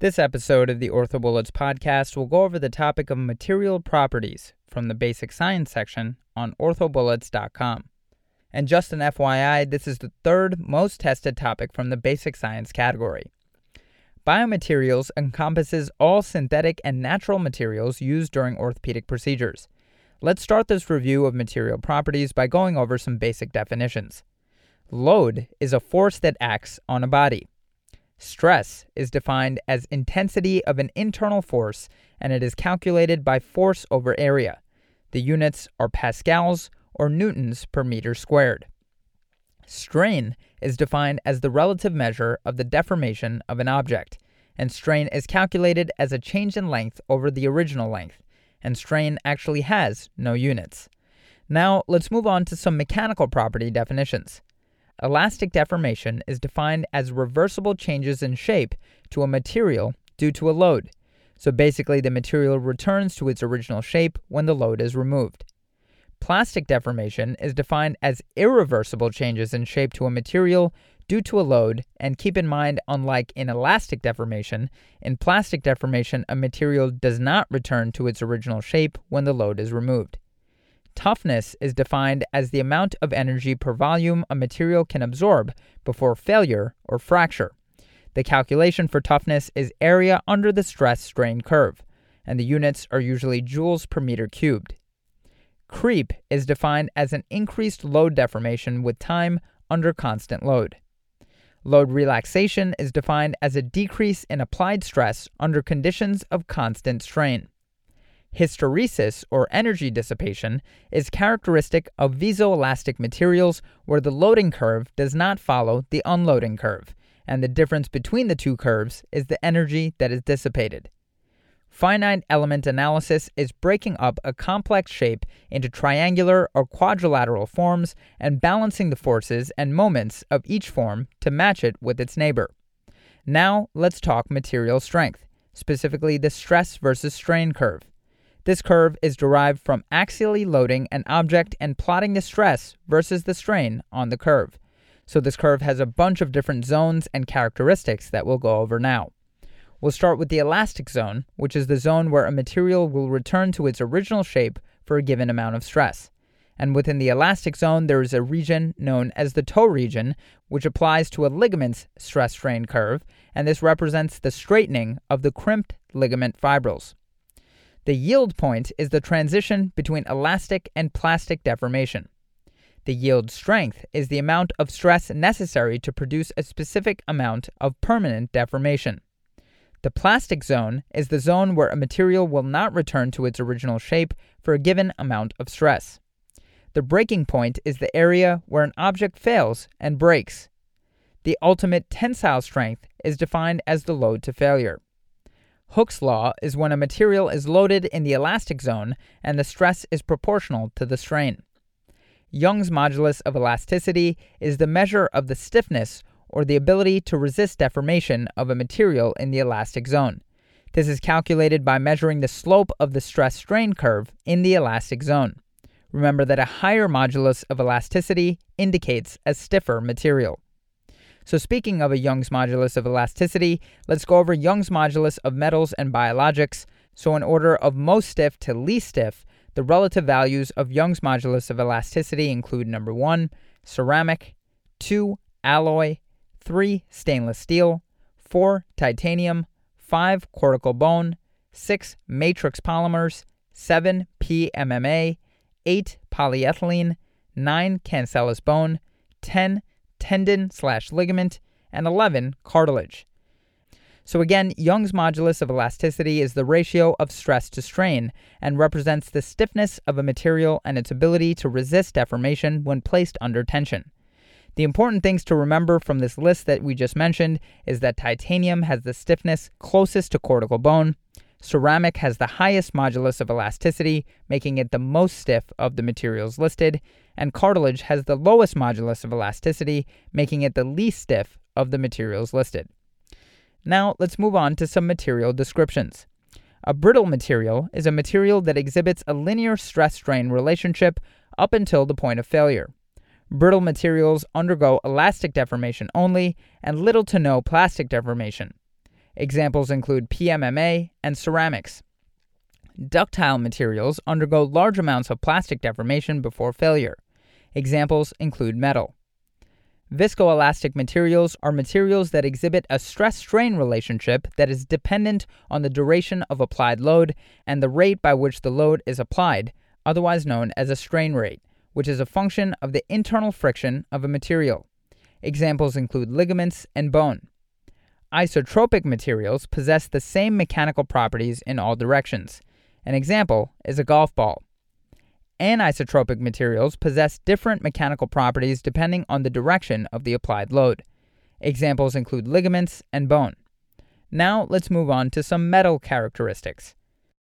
This episode of the OrthoBullets podcast will go over the topic of material properties from the basic science section on orthobullets.com. And just an FYI, this is the third most tested topic from the basic science category. Biomaterials encompasses all synthetic and natural materials used during orthopedic procedures. Let's start this review of material properties by going over some basic definitions. Load is a force that acts on a body. Stress is defined as intensity of an internal force and it is calculated by force over area. The units are pascals or newtons per meter squared. Strain is defined as the relative measure of the deformation of an object, and strain is calculated as a change in length over the original length and strain actually has no units. Now, let's move on to some mechanical property definitions. Elastic deformation is defined as reversible changes in shape to a material due to a load. So basically, the material returns to its original shape when the load is removed. Plastic deformation is defined as irreversible changes in shape to a material due to a load, and keep in mind, unlike in elastic deformation, in plastic deformation, a material does not return to its original shape when the load is removed. Toughness is defined as the amount of energy per volume a material can absorb before failure or fracture. The calculation for toughness is area under the stress strain curve, and the units are usually joules per meter cubed. Creep is defined as an increased load deformation with time under constant load. Load relaxation is defined as a decrease in applied stress under conditions of constant strain. Hysteresis, or energy dissipation, is characteristic of viscoelastic materials where the loading curve does not follow the unloading curve, and the difference between the two curves is the energy that is dissipated. Finite element analysis is breaking up a complex shape into triangular or quadrilateral forms and balancing the forces and moments of each form to match it with its neighbor. Now, let's talk material strength, specifically the stress versus strain curve. This curve is derived from axially loading an object and plotting the stress versus the strain on the curve. So, this curve has a bunch of different zones and characteristics that we'll go over now. We'll start with the elastic zone, which is the zone where a material will return to its original shape for a given amount of stress. And within the elastic zone, there is a region known as the toe region, which applies to a ligament's stress strain curve, and this represents the straightening of the crimped ligament fibrils. The yield point is the transition between elastic and plastic deformation. The yield strength is the amount of stress necessary to produce a specific amount of permanent deformation. The plastic zone is the zone where a material will not return to its original shape for a given amount of stress. The breaking point is the area where an object fails and breaks. The ultimate tensile strength is defined as the load to failure. Hooke's law is when a material is loaded in the elastic zone and the stress is proportional to the strain. Young's modulus of elasticity is the measure of the stiffness or the ability to resist deformation of a material in the elastic zone. This is calculated by measuring the slope of the stress strain curve in the elastic zone. Remember that a higher modulus of elasticity indicates a stiffer material. So, speaking of a Young's modulus of elasticity, let's go over Young's modulus of metals and biologics. So, in order of most stiff to least stiff, the relative values of Young's modulus of elasticity include number one, ceramic, two, alloy, 3. Stainless steel, 4. Titanium, 5. Cortical bone, 6. Matrix polymers, 7. PMMA, 8. Polyethylene, 9. Cancellous bone, 10. Tendon slash ligament, and 11. Cartilage. So again, Young's modulus of elasticity is the ratio of stress to strain and represents the stiffness of a material and its ability to resist deformation when placed under tension. The important things to remember from this list that we just mentioned is that titanium has the stiffness closest to cortical bone, ceramic has the highest modulus of elasticity, making it the most stiff of the materials listed, and cartilage has the lowest modulus of elasticity, making it the least stiff of the materials listed. Now, let's move on to some material descriptions. A brittle material is a material that exhibits a linear stress strain relationship up until the point of failure. Brittle materials undergo elastic deformation only and little to no plastic deformation. Examples include PMMA and ceramics. Ductile materials undergo large amounts of plastic deformation before failure. Examples include metal. Viscoelastic materials are materials that exhibit a stress strain relationship that is dependent on the duration of applied load and the rate by which the load is applied, otherwise known as a strain rate, which is a function of the internal friction of a material. Examples include ligaments and bone. Isotropic materials possess the same mechanical properties in all directions. An example is a golf ball. Anisotropic materials possess different mechanical properties depending on the direction of the applied load. Examples include ligaments and bone. Now let's move on to some metal characteristics.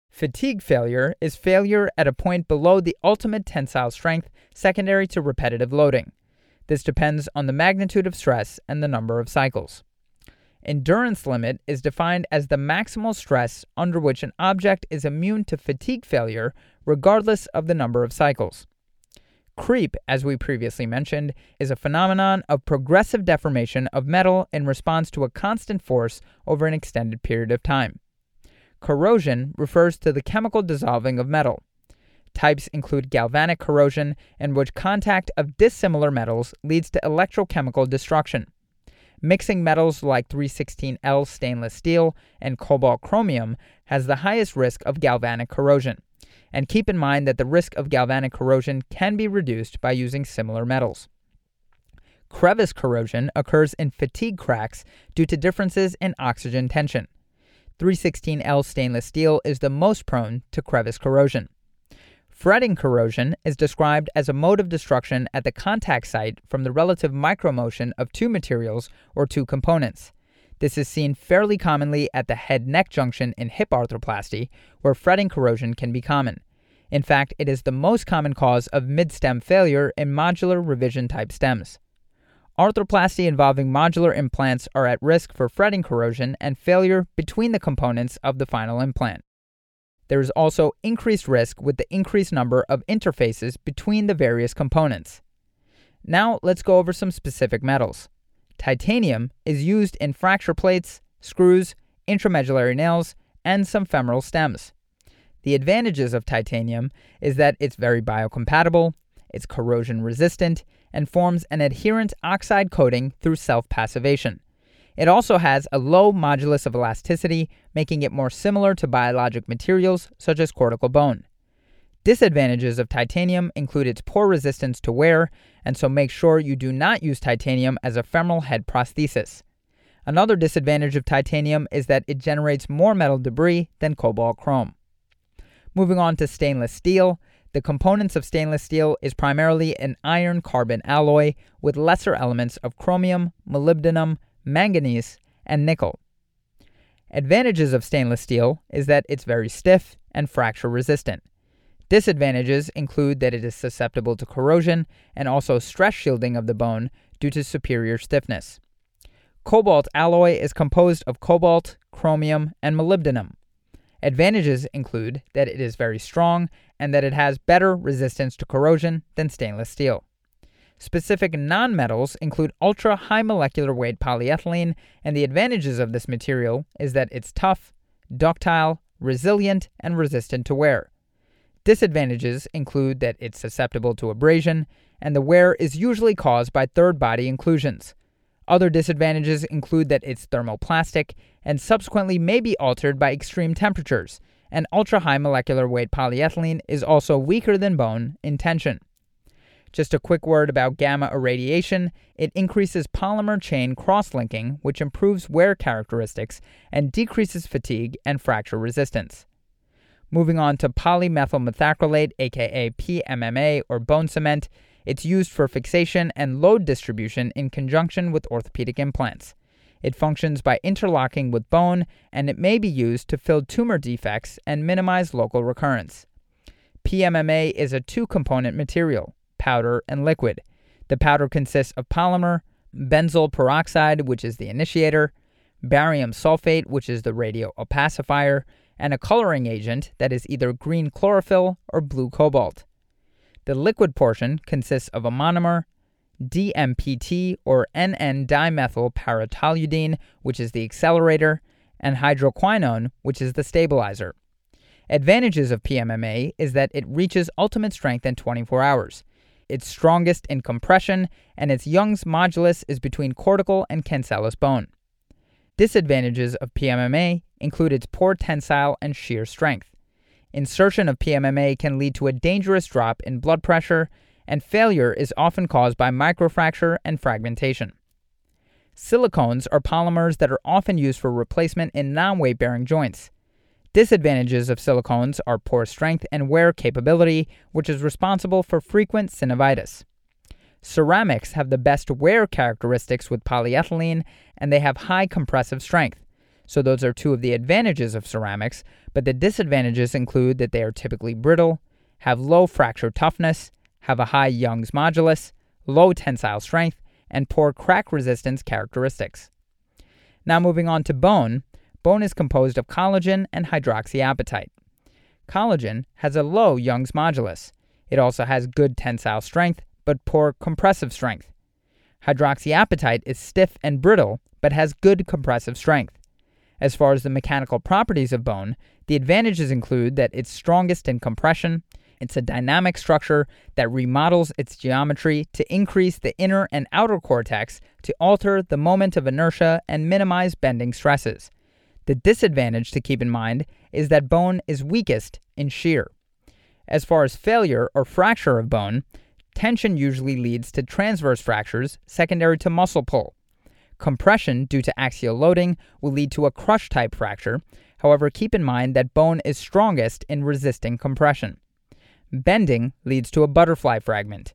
Fatigue failure is failure at a point below the ultimate tensile strength secondary to repetitive loading. This depends on the magnitude of stress and the number of cycles. Endurance limit is defined as the maximal stress under which an object is immune to fatigue failure regardless of the number of cycles. Creep, as we previously mentioned, is a phenomenon of progressive deformation of metal in response to a constant force over an extended period of time. Corrosion refers to the chemical dissolving of metal. Types include galvanic corrosion, in which contact of dissimilar metals leads to electrochemical destruction. Mixing metals like 316L stainless steel and cobalt chromium has the highest risk of galvanic corrosion. And keep in mind that the risk of galvanic corrosion can be reduced by using similar metals. Crevice corrosion occurs in fatigue cracks due to differences in oxygen tension. 316L stainless steel is the most prone to crevice corrosion. Fretting corrosion is described as a mode of destruction at the contact site from the relative micromotion of two materials or two components. This is seen fairly commonly at the head neck junction in hip arthroplasty, where fretting corrosion can be common. In fact, it is the most common cause of mid stem failure in modular revision type stems. Arthroplasty involving modular implants are at risk for fretting corrosion and failure between the components of the final implant. There is also increased risk with the increased number of interfaces between the various components. Now let's go over some specific metals. Titanium is used in fracture plates, screws, intramedullary nails, and some femoral stems. The advantages of titanium is that it's very biocompatible, it's corrosion resistant, and forms an adherent oxide coating through self passivation. It also has a low modulus of elasticity, making it more similar to biologic materials such as cortical bone. Disadvantages of titanium include its poor resistance to wear, and so make sure you do not use titanium as a femoral head prosthesis. Another disadvantage of titanium is that it generates more metal debris than cobalt chrome. Moving on to stainless steel, the components of stainless steel is primarily an iron carbon alloy with lesser elements of chromium, molybdenum, manganese, and nickel. Advantages of stainless steel is that it's very stiff and fracture resistant. Disadvantages include that it is susceptible to corrosion and also stress shielding of the bone due to superior stiffness. Cobalt alloy is composed of cobalt, chromium, and molybdenum. Advantages include that it is very strong and that it has better resistance to corrosion than stainless steel. Specific nonmetals include ultra high molecular weight polyethylene, and the advantages of this material is that it's tough, ductile, resilient, and resistant to wear. Disadvantages include that it's susceptible to abrasion, and the wear is usually caused by third body inclusions. Other disadvantages include that it's thermoplastic and subsequently may be altered by extreme temperatures, and ultra high molecular weight polyethylene is also weaker than bone in tension. Just a quick word about gamma irradiation. It increases polymer chain cross linking, which improves wear characteristics and decreases fatigue and fracture resistance. Moving on to polymethyl methacrylate, aka PMMA or bone cement, it's used for fixation and load distribution in conjunction with orthopedic implants. It functions by interlocking with bone, and it may be used to fill tumor defects and minimize local recurrence. PMMA is a two component material powder, and liquid. The powder consists of polymer, benzoyl peroxide, which is the initiator, barium sulfate, which is the radio opacifier, and a coloring agent that is either green chlorophyll or blue cobalt. The liquid portion consists of a monomer, DMPT or NN dimethyl paratoluidine, which is the accelerator, and hydroquinone, which is the stabilizer. Advantages of PMMA is that it reaches ultimate strength in 24 hours. It's strongest in compression, and its Young's modulus is between cortical and cancellous bone. Disadvantages of PMMA include its poor tensile and shear strength. Insertion of PMMA can lead to a dangerous drop in blood pressure, and failure is often caused by microfracture and fragmentation. Silicones are polymers that are often used for replacement in non weight bearing joints. Disadvantages of silicones are poor strength and wear capability, which is responsible for frequent synovitis. Ceramics have the best wear characteristics with polyethylene, and they have high compressive strength. So, those are two of the advantages of ceramics, but the disadvantages include that they are typically brittle, have low fracture toughness, have a high Young's modulus, low tensile strength, and poor crack resistance characteristics. Now, moving on to bone, bone is composed of collagen and hydroxyapatite. Collagen has a low Young's modulus. It also has good tensile strength, but poor compressive strength. Hydroxyapatite is stiff and brittle, but has good compressive strength. As far as the mechanical properties of bone, the advantages include that it's strongest in compression, it's a dynamic structure that remodels its geometry to increase the inner and outer cortex to alter the moment of inertia and minimize bending stresses. The disadvantage to keep in mind is that bone is weakest in shear. As far as failure or fracture of bone, tension usually leads to transverse fractures secondary to muscle pull. Compression due to axial loading will lead to a crush type fracture. However, keep in mind that bone is strongest in resisting compression. Bending leads to a butterfly fragment.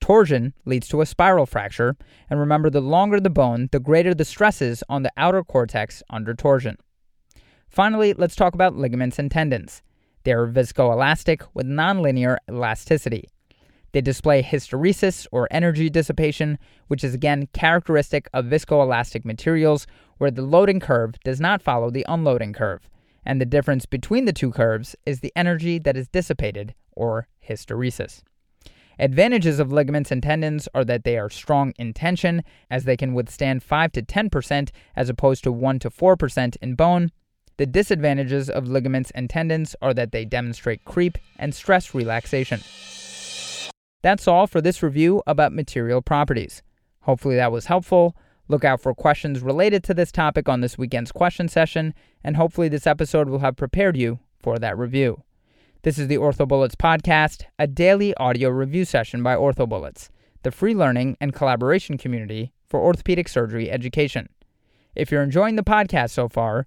Torsion leads to a spiral fracture, and remember the longer the bone, the greater the stresses on the outer cortex under torsion. Finally, let's talk about ligaments and tendons. They are viscoelastic with nonlinear elasticity. They display hysteresis or energy dissipation, which is again characteristic of viscoelastic materials where the loading curve does not follow the unloading curve and the difference between the two curves is the energy that is dissipated, or hysteresis. Advantages of ligaments and tendons are that they are strong in tension, as they can withstand 5 to 10% as opposed to 1 to 4% in bone. The disadvantages of ligaments and tendons are that they demonstrate creep and stress relaxation. That's all for this review about material properties. Hopefully, that was helpful. Look out for questions related to this topic on this weekend's question session, and hopefully, this episode will have prepared you for that review. This is the OrthoBullets podcast, a daily audio review session by OrthoBullets, the free learning and collaboration community for orthopedic surgery education. If you're enjoying the podcast so far,